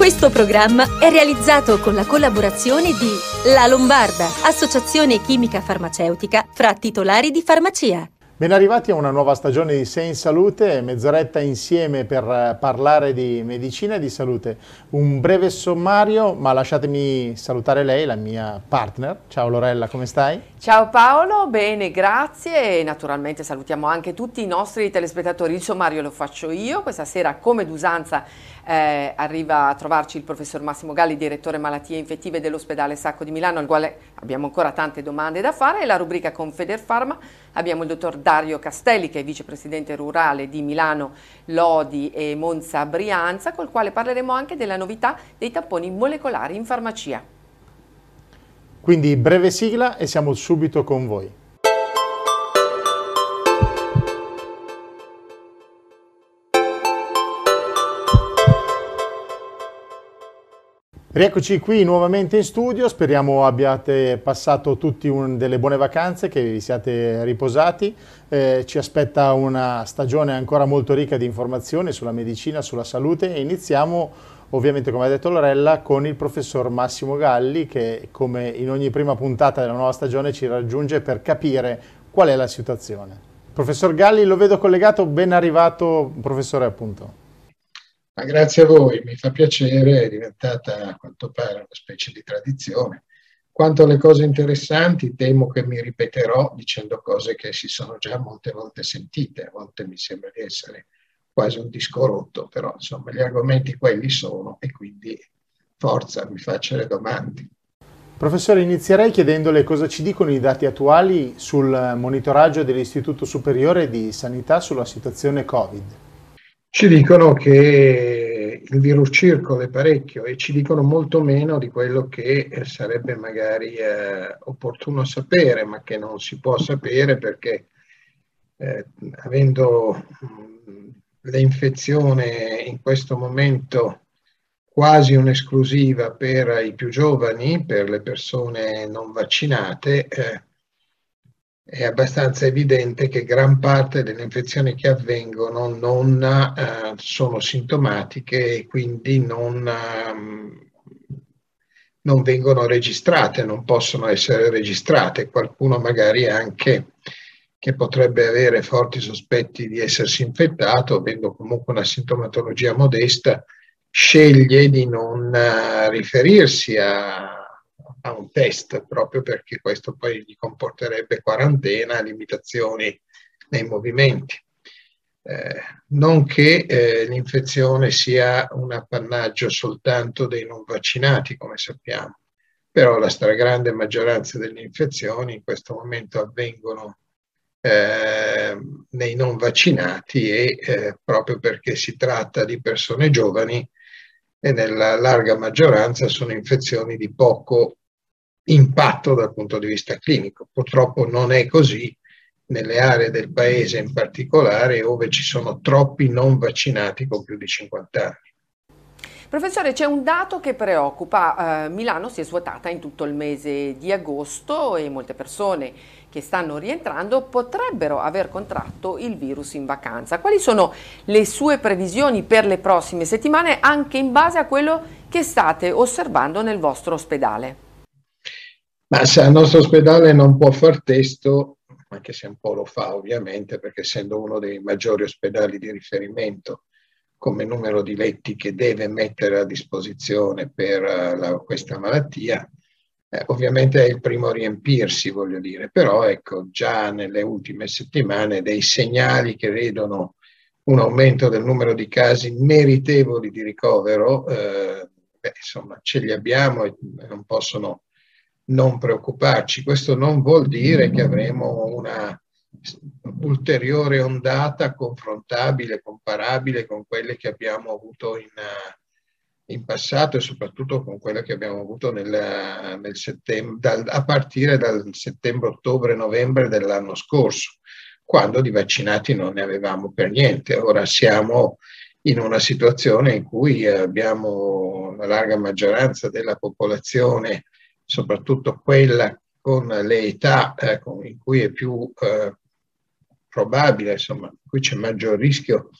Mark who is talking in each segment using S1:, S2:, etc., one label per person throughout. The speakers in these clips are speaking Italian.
S1: Questo programma è realizzato con la collaborazione di La Lombarda, associazione chimica farmaceutica fra titolari di farmacia.
S2: Ben arrivati a una nuova stagione di Sei in Salute, mezz'oretta insieme per eh, parlare di medicina e di salute. Un breve sommario, ma lasciatemi salutare lei, la mia partner. Ciao Lorella, come stai?
S3: Ciao Paolo, bene, grazie e naturalmente salutiamo anche tutti i nostri telespettatori. Il sommario lo faccio io, questa sera come d'usanza eh, arriva a trovarci il professor Massimo Galli, direttore malattie infettive dell'ospedale Sacco di Milano, al quale abbiamo ancora tante domande da fare, e la rubrica con Federfarma abbiamo il dottor Dario Castelli, che è vicepresidente rurale di Milano, Lodi e Monza Brianza, col quale parleremo anche della novità dei tamponi molecolari in farmacia.
S2: Quindi breve sigla e siamo subito con voi. Rieccoci qui nuovamente in studio, speriamo abbiate passato tutti un, delle buone vacanze, che vi siate riposati. Eh, ci aspetta una stagione ancora molto ricca di informazioni sulla medicina, sulla salute e iniziamo ovviamente come ha detto Lorella con il professor Massimo Galli che come in ogni prima puntata della nuova stagione ci raggiunge per capire qual è la situazione. Professor Galli lo vedo collegato, ben arrivato professore appunto.
S4: Ma grazie a voi, mi fa piacere, è diventata a quanto pare una specie di tradizione. Quanto alle cose interessanti, temo che mi ripeterò dicendo cose che si sono già molte volte sentite, a volte mi sembra di essere quasi un disco rotto, però insomma gli argomenti quelli sono e quindi forza, mi faccio le domande.
S2: Professore, inizierei chiedendole cosa ci dicono i dati attuali sul monitoraggio dell'Istituto Superiore di Sanità sulla situazione Covid.
S4: Ci dicono che il virus circola parecchio e ci dicono molto meno di quello che sarebbe magari eh, opportuno sapere, ma che non si può sapere perché eh, avendo l'infezione in questo momento quasi un'esclusiva per i più giovani, per le persone non vaccinate, eh, è abbastanza evidente che gran parte delle infezioni che avvengono non eh, sono sintomatiche e quindi non, eh, non, vengono registrate, non possono essere registrate. Qualcuno magari anche che potrebbe avere forti sospetti di essersi infettato, avendo comunque una sintomatologia modesta, sceglie di non uh, riferirsi a, a un test proprio perché questo poi gli comporterebbe quarantena, limitazioni nei movimenti. Eh, non che eh, l'infezione sia un appannaggio soltanto dei non vaccinati, come sappiamo, però la stragrande maggioranza delle infezioni in questo momento avvengono eh, nei non vaccinati e eh, proprio perché si tratta di persone giovani e nella larga maggioranza sono infezioni di poco impatto dal punto di vista clinico. Purtroppo non è così nelle aree del paese in particolare dove ci sono troppi non vaccinati con più di 50 anni.
S3: Professore, c'è un dato che preoccupa. Eh, Milano si è svuotata in tutto il mese di agosto e molte persone che stanno rientrando potrebbero aver contratto il virus in vacanza. Quali sono le sue previsioni per le prossime settimane anche in base a quello che state osservando nel vostro ospedale?
S4: Ma se il nostro ospedale non può far testo, anche se un po' lo fa ovviamente, perché essendo uno dei maggiori ospedali di riferimento come numero di letti che deve mettere a disposizione per uh, la, questa malattia, eh, ovviamente è il primo a riempirsi, voglio dire, però ecco, già nelle ultime settimane dei segnali che vedono un aumento del numero di casi meritevoli di ricovero, eh, beh, insomma, ce li abbiamo e non possono non preoccuparci. Questo non vuol dire che avremo una ulteriore ondata confrontabile, comparabile con quelle che abbiamo avuto in, in passato e soprattutto con quelle che abbiamo avuto nel, nel settembre, a partire dal settembre, ottobre, novembre dell'anno scorso, quando di vaccinati non ne avevamo per niente. Ora siamo in una situazione in cui abbiamo la larga maggioranza della popolazione soprattutto quella con le età eh, in cui è più eh, probabile, insomma, in cui c'è maggior rischio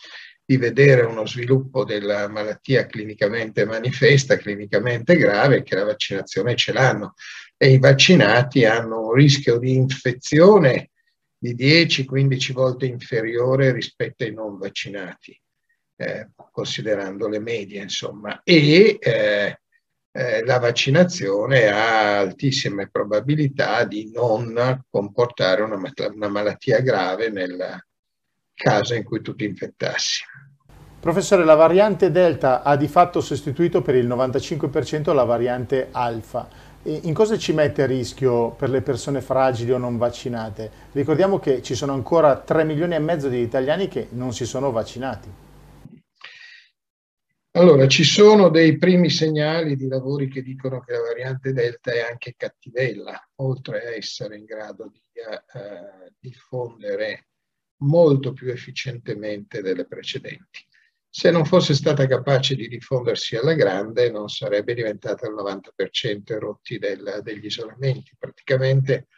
S4: di vedere uno sviluppo della malattia clinicamente manifesta, clinicamente grave, che la vaccinazione ce l'hanno. E i vaccinati hanno un rischio di infezione di 10-15 volte inferiore rispetto ai non vaccinati, eh, considerando le medie, insomma. E eh, la vaccinazione ha altissime probabilità di non comportare una, una malattia grave nel caso in cui tu ti infettassi.
S2: Professore, la variante Delta ha di fatto sostituito per il 95% la variante Alfa. In cosa ci mette a rischio per le persone fragili o non vaccinate? Ricordiamo che ci sono ancora 3 milioni e mezzo di italiani che non si sono vaccinati.
S4: Allora, ci sono dei primi segnali di lavori che dicono che la variante Delta è anche cattivella, oltre a essere in grado di uh, diffondere molto più efficientemente delle precedenti. Se non fosse stata capace di diffondersi alla grande, non sarebbe diventata il 90% rotti del, degli isolamenti. Praticamente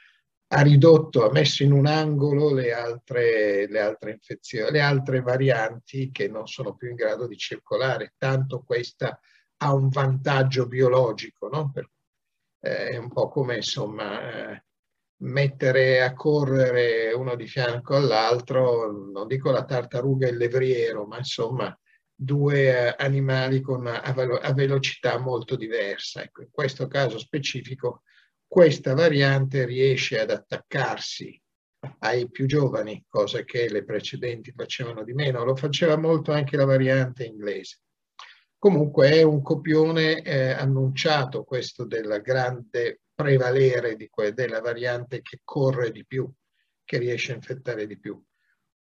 S4: ha ridotto, ha messo in un angolo le altre, le altre infezioni, le altre varianti che non sono più in grado di circolare, tanto questa ha un vantaggio biologico, no? per, eh, è un po' come insomma eh, mettere a correre uno di fianco all'altro, non dico la tartaruga e il levriero, ma insomma due eh, animali con a, a velocità molto diversa. Ecco, in questo caso specifico questa variante riesce ad attaccarsi ai più giovani, cosa che le precedenti facevano di meno. Lo faceva molto anche la variante inglese. Comunque è un copione eh, annunciato questo del grande prevalere della variante che corre di più, che riesce a infettare di più.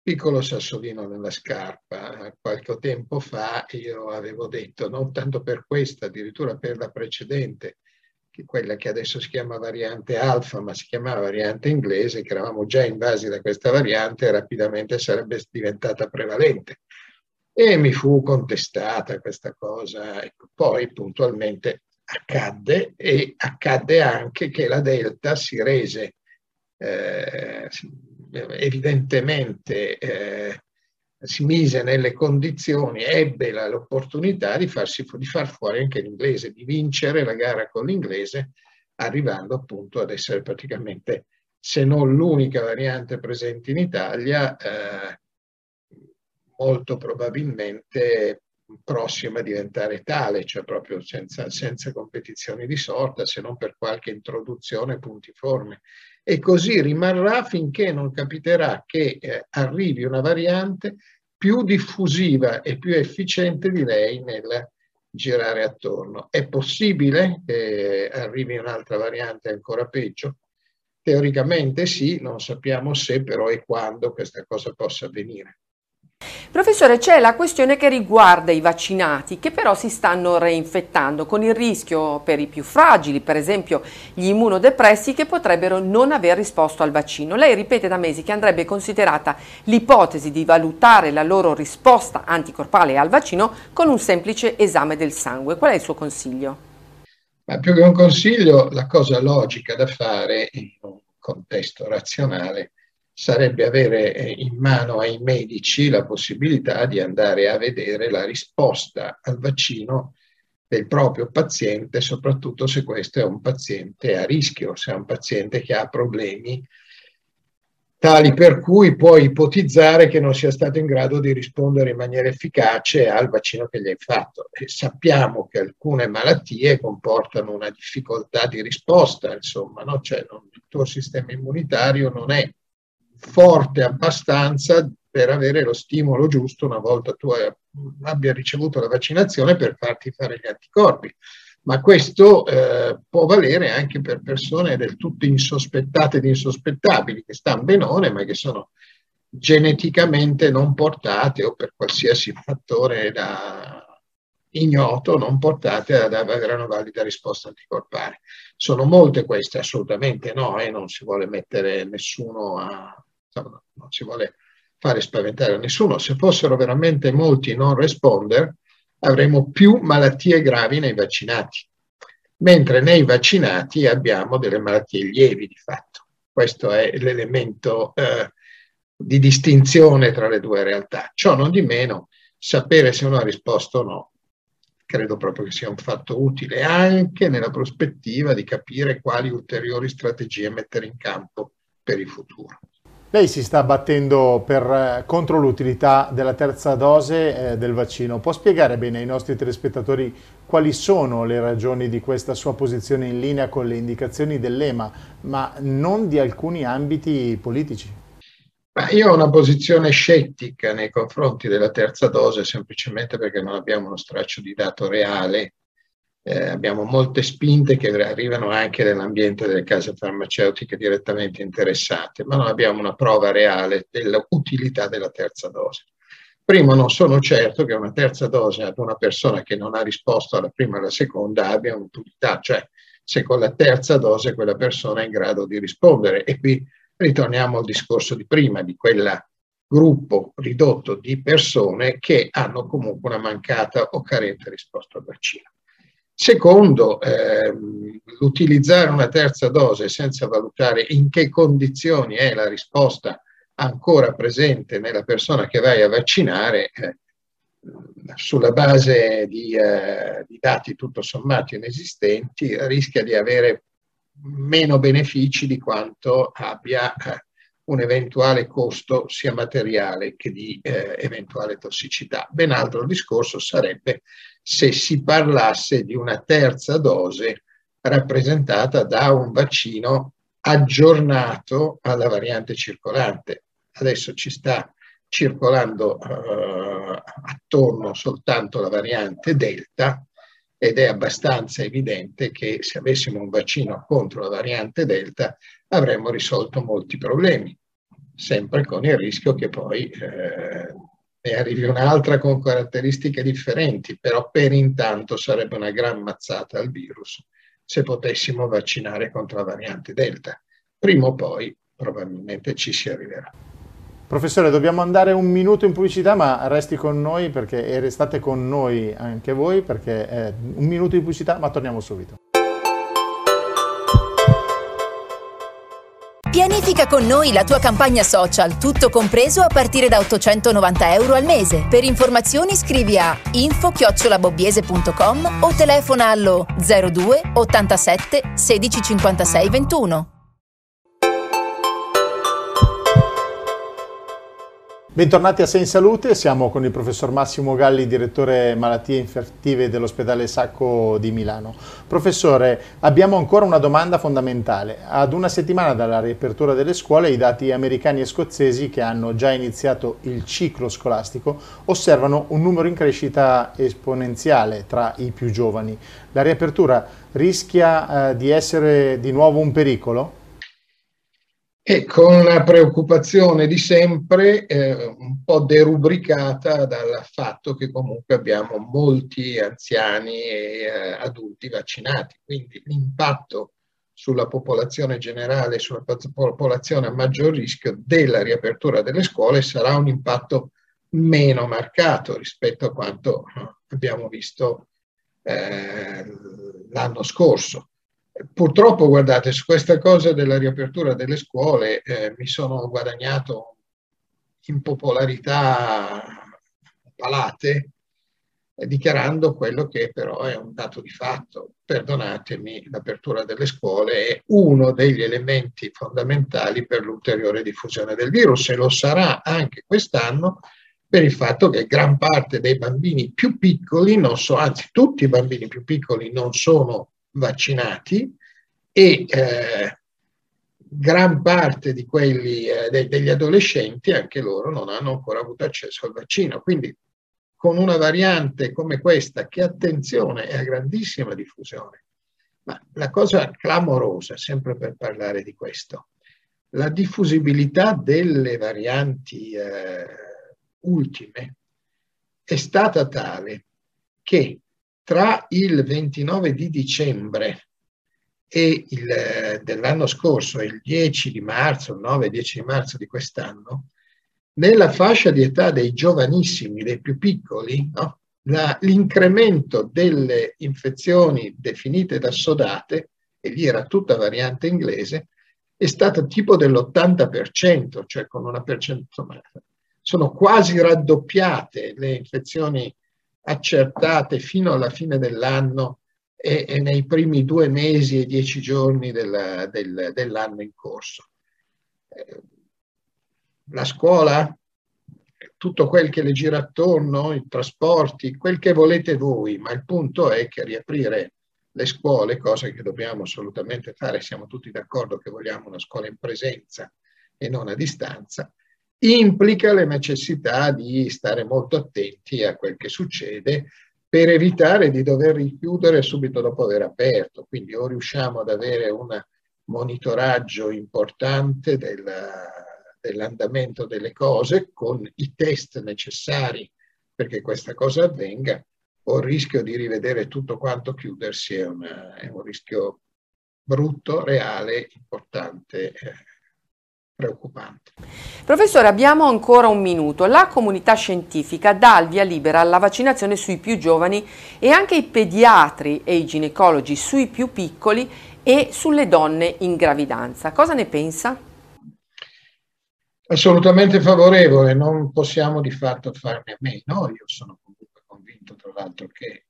S4: Piccolo sassolino nella scarpa, qualche tempo fa io avevo detto, non tanto per questa, addirittura per la precedente, quella che adesso si chiama variante alfa, ma si chiamava variante inglese, che eravamo già invasi da questa variante rapidamente sarebbe diventata prevalente. E mi fu contestata questa cosa. Ecco, poi puntualmente accadde e accadde anche che la Delta si rese eh, evidentemente eh, si mise nelle condizioni, ebbe l'opportunità di, di far fuori anche l'inglese, di vincere la gara con l'inglese, arrivando appunto ad essere praticamente, se non l'unica variante presente in Italia, eh, molto probabilmente prossima a diventare tale, cioè proprio senza, senza competizioni di sorta, se non per qualche introduzione puntiforme e così rimarrà finché non capiterà che eh, arrivi una variante più diffusiva e più efficiente di lei nel girare attorno. È possibile che arrivi un'altra variante ancora peggio? Teoricamente sì, non sappiamo se però e quando questa cosa possa avvenire.
S3: Professore, c'è la questione che riguarda i vaccinati che però si stanno reinfettando con il rischio per i più fragili, per esempio gli immunodepressi che potrebbero non aver risposto al vaccino. Lei ripete da mesi che andrebbe considerata l'ipotesi di valutare la loro risposta anticorpale al vaccino con un semplice esame del sangue. Qual è il suo consiglio?
S4: Ma più che un consiglio, la cosa logica da fare in un contesto razionale sarebbe avere eh, in mano ai medici la possibilità di andare a vedere la risposta al vaccino del proprio paziente, soprattutto se questo è un paziente a rischio, se è un paziente che ha problemi tali per cui puoi ipotizzare che non sia stato in grado di rispondere in maniera efficace al vaccino che gli hai fatto. E sappiamo che alcune malattie comportano una difficoltà di risposta, insomma, no? cioè, non, il tuo sistema immunitario non è forte abbastanza per avere lo stimolo giusto una volta tu abbia ricevuto la vaccinazione per farti fare gli anticorpi. Ma questo eh, può valere anche per persone del tutto insospettate ed insospettabili, che stanno benone, ma che sono geneticamente non portate o per qualsiasi fattore da ignoto non portate ad avere una valida risposta anticorpale. Sono molte queste, assolutamente no, e eh, non si vuole mettere nessuno a, insomma, non si vuole fare spaventare nessuno, se fossero veramente molti non responder avremo più malattie gravi nei vaccinati, mentre nei vaccinati abbiamo delle malattie lievi di fatto. Questo è l'elemento eh, di distinzione tra le due realtà. Ciò non di meno, sapere se uno ha risposto o no credo proprio che sia un fatto utile anche nella prospettiva di capire quali ulteriori strategie mettere in campo per il futuro.
S2: Lei si sta battendo per, eh, contro l'utilità della terza dose eh, del vaccino. Può spiegare bene ai nostri telespettatori quali sono le ragioni di questa sua posizione in linea con le indicazioni dell'EMA, ma non di alcuni ambiti politici?
S4: Ma io ho una posizione scettica nei confronti della terza dose semplicemente perché non abbiamo uno straccio di dato reale. Eh, abbiamo molte spinte che arrivano anche nell'ambiente delle case farmaceutiche direttamente interessate, ma non abbiamo una prova reale dell'utilità della terza dose. Primo, non sono certo che una terza dose ad una persona che non ha risposto alla prima e alla seconda abbia un'utilità, cioè se con la terza dose quella persona è in grado di rispondere. E qui ritorniamo al discorso di prima, di quel gruppo ridotto di persone che hanno comunque una mancata o carente risposta al vaccino. Secondo, ehm, l'utilizzare una terza dose senza valutare in che condizioni è la risposta ancora presente nella persona che vai a vaccinare, eh, sulla base di, eh, di, dati tutto sommato inesistenti, rischia di avere meno benefici di quanto abbia eh, un eventuale costo sia materiale che di eh, eventuale tossicità. Ben altro discorso sarebbe se si parlasse di una terza dose rappresentata da un vaccino aggiornato alla variante circolante. Adesso ci sta circolando eh, attorno soltanto la variante Delta, ed è abbastanza evidente che se avessimo un vaccino contro la variante Delta avremmo risolto molti problemi, sempre con il rischio che poi eh, ne arrivi un'altra con caratteristiche differenti, però per intanto sarebbe una gran mazzata al virus se potessimo vaccinare contro la variante Delta. Prima o poi probabilmente ci si arriverà.
S2: Professore, dobbiamo andare un minuto in pubblicità, ma resti con noi perché, e restate con noi anche voi perché è un minuto di pubblicità, ma torniamo subito.
S5: Pianifica con noi la tua campagna social, tutto compreso a partire da 890 euro al mese. Per informazioni scrivi a info-bobbiese.com o telefona allo 02 87 16 56 21.
S2: Bentornati a Sei in Salute, siamo con il professor Massimo Galli, direttore malattie infettive dell'ospedale Sacco di Milano. Professore, abbiamo ancora una domanda fondamentale. Ad una settimana dalla riapertura delle scuole, i dati americani e scozzesi che hanno già iniziato il ciclo scolastico osservano un numero in crescita esponenziale tra i più giovani. La riapertura rischia eh, di essere di nuovo un pericolo?
S4: E con la preoccupazione di sempre eh, un po' derubricata dal fatto che comunque abbiamo molti anziani e eh, adulti vaccinati, quindi l'impatto sulla popolazione generale, sulla popolazione a maggior rischio della riapertura delle scuole sarà un impatto meno marcato rispetto a quanto eh, abbiamo visto eh, l'anno scorso. Purtroppo, guardate, su questa cosa della riapertura delle scuole eh, mi sono guadagnato in popolarità palate, eh, dichiarando quello che però è un dato di fatto. Perdonatemi, l'apertura delle scuole è uno degli elementi fondamentali per l'ulteriore diffusione del virus e lo sarà anche quest'anno per il fatto che gran parte dei bambini più piccoli, non so, anzi tutti i bambini più piccoli non sono vaccinati e eh, gran parte di quelli, eh, de- degli adolescenti, anche loro, non hanno ancora avuto accesso al vaccino. Quindi con una variante come questa, che attenzione è a grandissima diffusione, ma la cosa clamorosa, sempre per parlare di questo, la diffusibilità delle varianti eh, ultime è stata tale che tra il 29 di dicembre il, dell'anno scorso e il 10 di marzo, il 9-10 di marzo di quest'anno, nella fascia di età dei giovanissimi, dei più piccoli, no? La, l'incremento delle infezioni definite da sodate, e lì era tutta variante inglese, è stato tipo dell'80%, cioè con una percentuale, sono quasi raddoppiate le infezioni accertate fino alla fine dell'anno e, e nei primi due mesi e dieci giorni del, del, dell'anno in corso. Eh, la scuola, tutto quel che le gira attorno, i trasporti, quel che volete voi, ma il punto è che riaprire le scuole, cosa che dobbiamo assolutamente fare, siamo tutti d'accordo che vogliamo una scuola in presenza e non a distanza, implica la necessità di stare molto attenti a quel che succede per evitare di dover richiudere subito dopo aver aperto. Quindi o riusciamo ad avere un monitoraggio importante del, dell'andamento delle cose con i test necessari perché questa cosa avvenga, o il rischio di rivedere tutto quanto chiudersi è, una, è un rischio brutto, reale, importante. Eh, preoccupante.
S3: Professore, abbiamo ancora un minuto. La comunità scientifica dà il via libera alla vaccinazione sui più giovani e anche i pediatri e i ginecologi sui più piccoli e sulle donne in gravidanza. Cosa ne pensa?
S4: Assolutamente favorevole, non possiamo di fatto farne a meno. Io sono comunque convinto, tra l'altro, che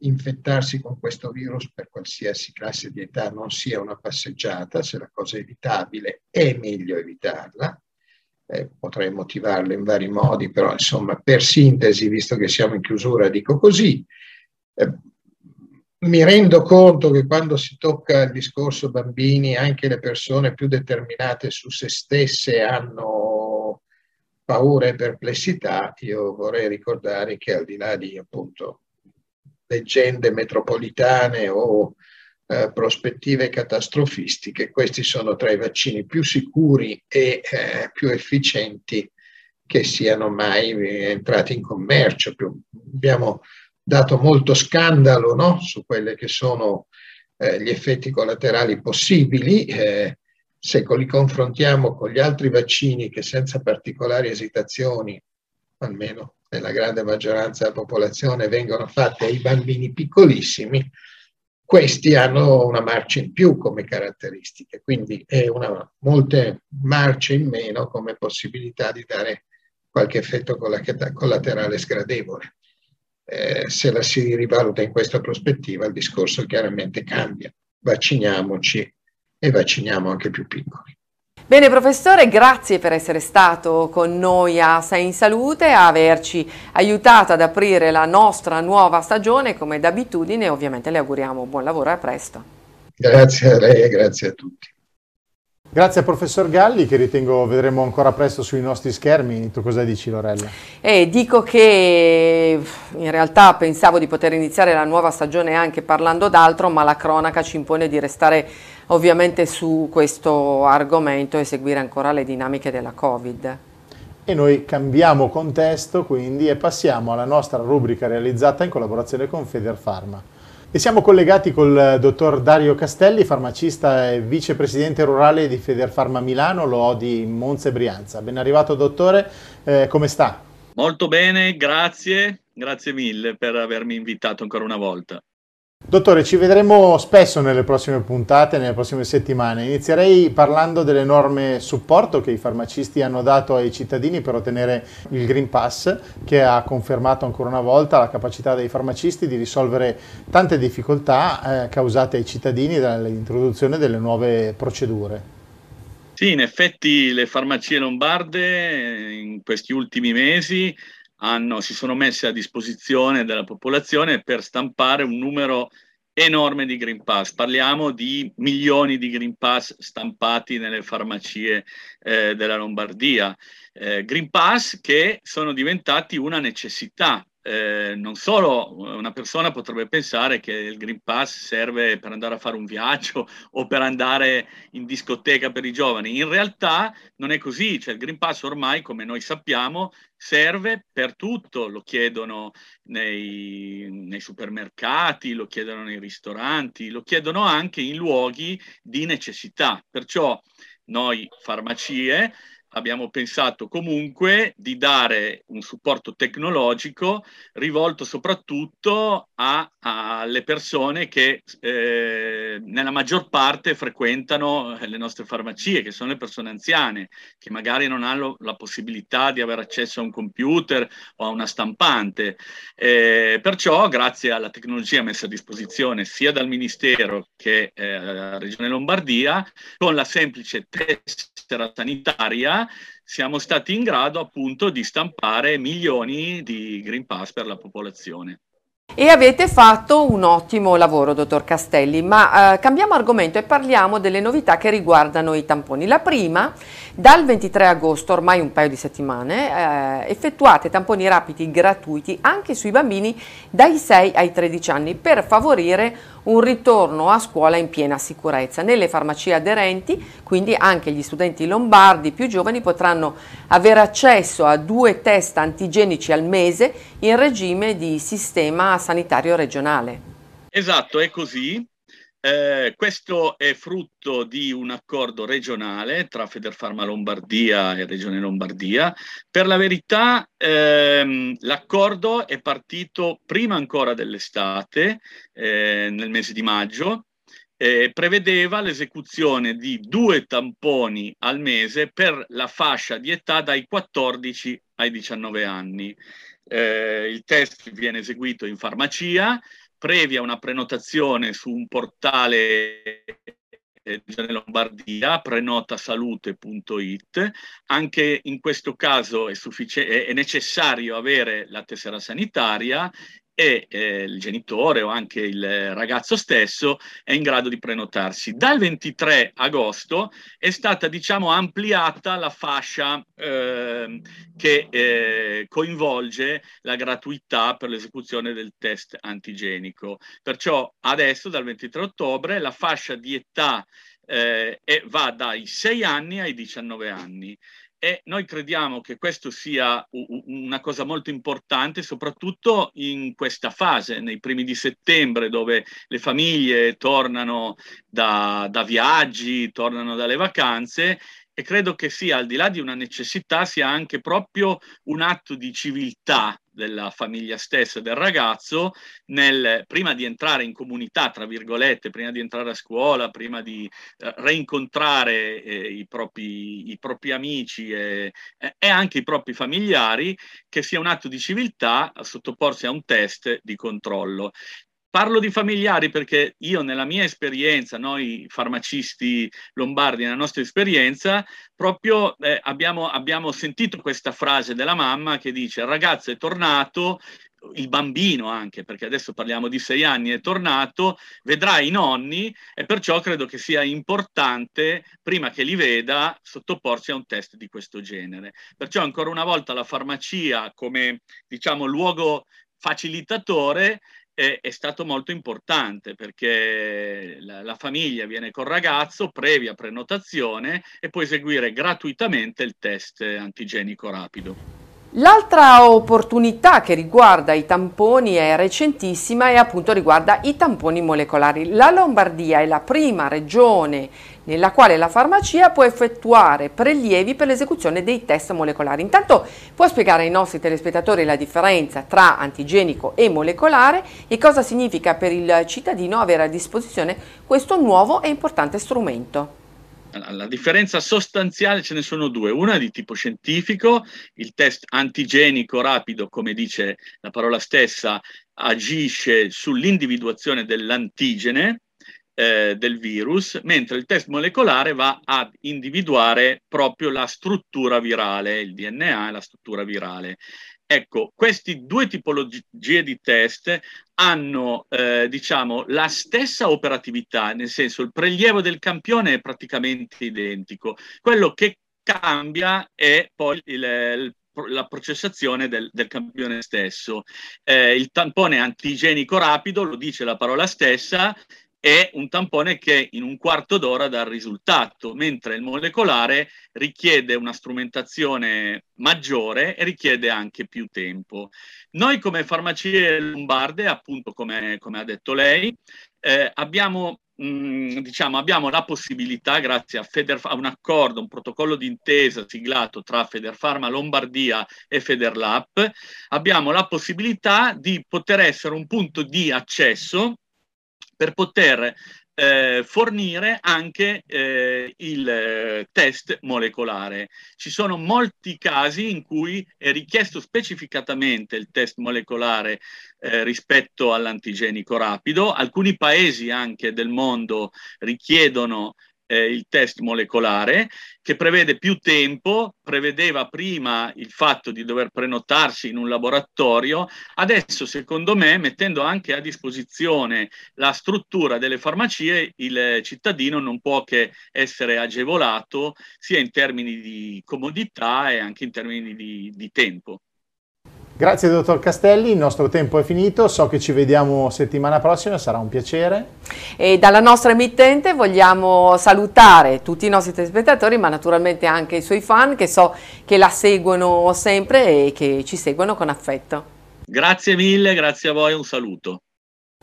S4: infettarsi con questo virus per qualsiasi classe di età non sia una passeggiata, se la cosa è evitabile è meglio evitarla. Eh, potrei motivarlo in vari modi, però insomma per sintesi, visto che siamo in chiusura, dico così. Eh, mi rendo conto che quando si tocca il discorso bambini, anche le persone più determinate su se stesse hanno paura e perplessità. Io vorrei ricordare che al di là di appunto leggende metropolitane o eh, prospettive catastrofistiche, questi sono tra i vaccini più sicuri e eh, più efficienti che siano mai entrati in commercio. Abbiamo dato molto scandalo no? su quelli che sono eh, gli effetti collaterali possibili. Eh, se li confrontiamo con gli altri vaccini che senza particolari esitazioni, almeno nella grande maggioranza della popolazione vengono fatte ai bambini piccolissimi, questi hanno una marcia in più come caratteristiche, quindi è una, molte marce in meno come possibilità di dare qualche effetto collaterale sgradevole. Eh, se la si rivaluta in questa prospettiva il discorso chiaramente cambia. Vacciniamoci e vacciniamo anche più piccoli.
S3: Bene professore, grazie per essere stato con noi a Sei in Salute, a averci aiutato ad aprire la nostra nuova stagione come d'abitudine ovviamente le auguriamo buon lavoro e a presto.
S4: Grazie a lei e grazie a tutti.
S2: Grazie al professor Galli che ritengo vedremo ancora presto sui nostri schermi. Tu cosa dici Lorella?
S3: Eh, dico che in realtà pensavo di poter iniziare la nuova stagione anche parlando d'altro, ma la cronaca ci impone di restare ovviamente su questo argomento e seguire ancora le dinamiche della Covid.
S2: E noi cambiamo contesto quindi e passiamo alla nostra rubrica realizzata in collaborazione con Federpharma. E siamo collegati col dottor Dario Castelli, farmacista e vicepresidente rurale di Federfarma Milano, lo di Monza e Brianza. Ben arrivato dottore, eh, come sta?
S6: Molto bene, grazie, grazie mille per avermi invitato ancora una volta.
S2: Dottore, ci vedremo spesso nelle prossime puntate, nelle prossime settimane. Inizierei parlando dell'enorme supporto che i farmacisti hanno dato ai cittadini per ottenere il Green Pass, che ha confermato ancora una volta la capacità dei farmacisti di risolvere tante difficoltà eh, causate ai cittadini dall'introduzione delle nuove procedure.
S6: Sì, in effetti le farmacie lombarde in questi ultimi mesi hanno, si sono messe a disposizione della popolazione per stampare un numero enorme di Green Pass. Parliamo di milioni di Green Pass stampati nelle farmacie eh, della Lombardia. Eh, Green Pass che sono diventati una necessità eh, non solo una persona potrebbe pensare che il Green Pass serve per andare a fare un viaggio o per andare in discoteca per i giovani, in realtà non è così, cioè il Green Pass ormai, come noi sappiamo, serve per tutto, lo chiedono nei, nei supermercati, lo chiedono nei ristoranti, lo chiedono anche in luoghi di necessità, perciò noi farmacie abbiamo pensato comunque di dare un supporto tecnologico rivolto soprattutto alle persone che eh, eh, nella maggior parte frequentano le nostre farmacie, che sono le persone anziane, che magari non hanno la possibilità di avere accesso a un computer o a una stampante. Eh, perciò, grazie alla tecnologia messa a disposizione sia dal Ministero che eh, alla Regione Lombardia, con la semplice tessera sanitaria siamo stati in grado appunto di stampare milioni di Green Pass per la popolazione.
S3: E avete fatto un ottimo lavoro, dottor Castelli, ma eh, cambiamo argomento e parliamo delle novità che riguardano i tamponi. La prima, dal 23 agosto, ormai un paio di settimane, eh, effettuate tamponi rapidi gratuiti anche sui bambini dai 6 ai 13 anni per favorire un ritorno a scuola in piena sicurezza. Nelle farmacie aderenti, quindi anche gli studenti lombardi più giovani potranno avere accesso a due test antigenici al mese in regime di sistema sanitario regionale.
S6: Esatto, è così. Eh, questo è frutto di un accordo regionale tra Federfarma Lombardia e Regione Lombardia. Per la verità, ehm, l'accordo è partito prima ancora dell'estate, eh, nel mese di maggio, eh, prevedeva l'esecuzione di due tamponi al mese per la fascia di età dai 14 ai 19 anni. Eh, il test viene eseguito in farmacia previa una prenotazione su un portale Regione Lombardia, prenotasalute.it. Anche in questo caso è, è, necessario avere la tessera sanitaria e eh, il genitore o anche il ragazzo stesso è in grado di prenotarsi. Dal 23 agosto è stata diciamo ampliata la fascia eh, che eh, coinvolge la gratuità per l'esecuzione del test antigenico. Perciò adesso dal 23 ottobre la fascia di età eh, va dai 6 anni ai 19 anni e noi crediamo che questo sia una cosa molto importante, soprattutto in questa fase, nei primi di settembre, dove le famiglie tornano da, da viaggi, tornano dalle vacanze e credo che sia, al di là di una necessità, sia anche proprio un atto di civiltà della famiglia stessa, del ragazzo, nel, prima di entrare in comunità, tra virgolette, prima di entrare a scuola, prima di eh, reincontrare eh, i, propri, i, propri, amici e, e, anche i propri familiari, che sia un atto di civiltà a sottoporsi a un test di controllo. Parlo di familiari perché io nella mia esperienza, noi farmacisti lombardi, nella nostra esperienza, proprio eh, abbiamo, abbiamo sentito questa frase della mamma che dice il ragazzo è tornato, il bambino anche, perché adesso parliamo di sei anni, è tornato, vedrà i nonni e perciò credo che sia importante, prima che li veda, sottoporsi a un test di questo genere. Perciò ancora una volta la farmacia come diciamo luogo facilitatore è, è stato molto importante perché la, la, famiglia viene col ragazzo previa prenotazione e può eseguire gratuitamente il test antigenico rapido.
S3: L'altra opportunità che riguarda i tamponi è recentissima e appunto riguarda i tamponi molecolari. La Lombardia è la prima regione nella quale la farmacia può effettuare prelievi per l'esecuzione dei test molecolari. Intanto può spiegare ai nostri telespettatori la differenza tra antigenico e molecolare e cosa significa per il cittadino avere a disposizione questo nuovo e importante strumento.
S6: La differenza sostanziale ce ne sono due, una di tipo scientifico, il test antigenico rapido, come dice la parola stessa, agisce sull'individuazione dell'antigene eh, del virus, mentre il test molecolare va ad individuare proprio la struttura virale, il DNA e la struttura virale. Ecco, queste due tipologie di test hanno, eh, diciamo, la stessa operatività, nel senso il prelievo del campione è praticamente identico. Quello che cambia è poi il, il la processazione del, del campione stesso. Eh, il tampone antigenico rapido, lo dice la parola stessa, è un tampone che in un quarto d'ora dà il risultato, mentre il molecolare richiede una strumentazione maggiore e richiede anche più tempo. Noi come farmacie lombarde, appunto come, come ha detto lei, eh, abbiamo Mm, diciamo, abbiamo la possibilità, grazie a, Feder, a, un accordo, un protocollo d'intesa siglato tra Federfarma Lombardia e Federlap, abbiamo la possibilità di poter essere un punto di accesso per poter eh, fornire anche eh, il eh, test molecolare. Ci sono molti casi in cui è richiesto specificatamente il test molecolare eh, rispetto all'antigenico rapido. Alcuni paesi anche del mondo richiedono eh, il test molecolare che prevede più tempo, prevedeva prima il fatto di dover prenotarsi in un laboratorio, adesso secondo me mettendo anche a disposizione la struttura delle farmacie il cittadino non può che essere agevolato sia in termini di comodità e anche in termini di, di tempo.
S2: Grazie dottor Castelli, il nostro tempo è finito, so che ci vediamo settimana prossima, sarà un piacere.
S3: E dalla nostra emittente vogliamo salutare tutti i nostri telespettatori, ma naturalmente anche i suoi fan che so che la seguono sempre e che ci seguono con affetto.
S6: Grazie mille, grazie a voi, un saluto.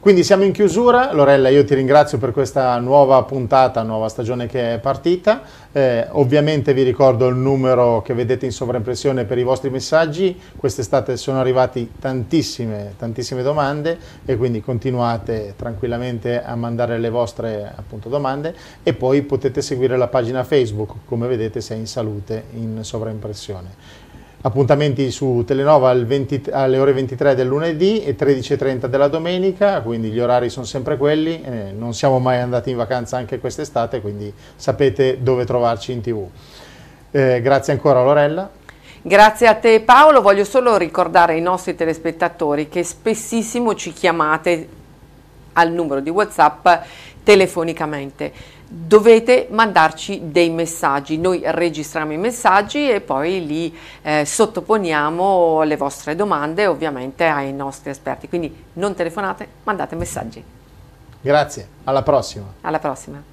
S2: Quindi siamo in chiusura, Lorella io ti ringrazio per questa nuova puntata, nuova stagione che è partita, eh, ovviamente vi ricordo il numero che vedete in sovraimpressione per i vostri messaggi, quest'estate sono arrivati tantissime, tantissime domande e quindi continuate tranquillamente a mandare le vostre appunto, domande. E poi potete seguire la pagina Facebook, come vedete se è in salute in sovraimpressione. Appuntamenti su Telenova 20, alle ore 23 del lunedì e 13.30 della domenica, quindi gli orari sono sempre quelli, eh, non siamo mai andati in vacanza anche quest'estate, quindi sapete dove trovarci in tv. Eh, grazie ancora Lorella.
S3: Grazie a te Paolo, voglio solo ricordare ai nostri telespettatori che spessissimo ci chiamate al numero di Whatsapp telefonicamente dovete mandarci dei messaggi, noi registriamo i messaggi e poi li eh, sottoponiamo le vostre domande ovviamente ai nostri esperti, quindi non telefonate, mandate messaggi.
S2: Grazie, alla prossima.
S3: Alla prossima.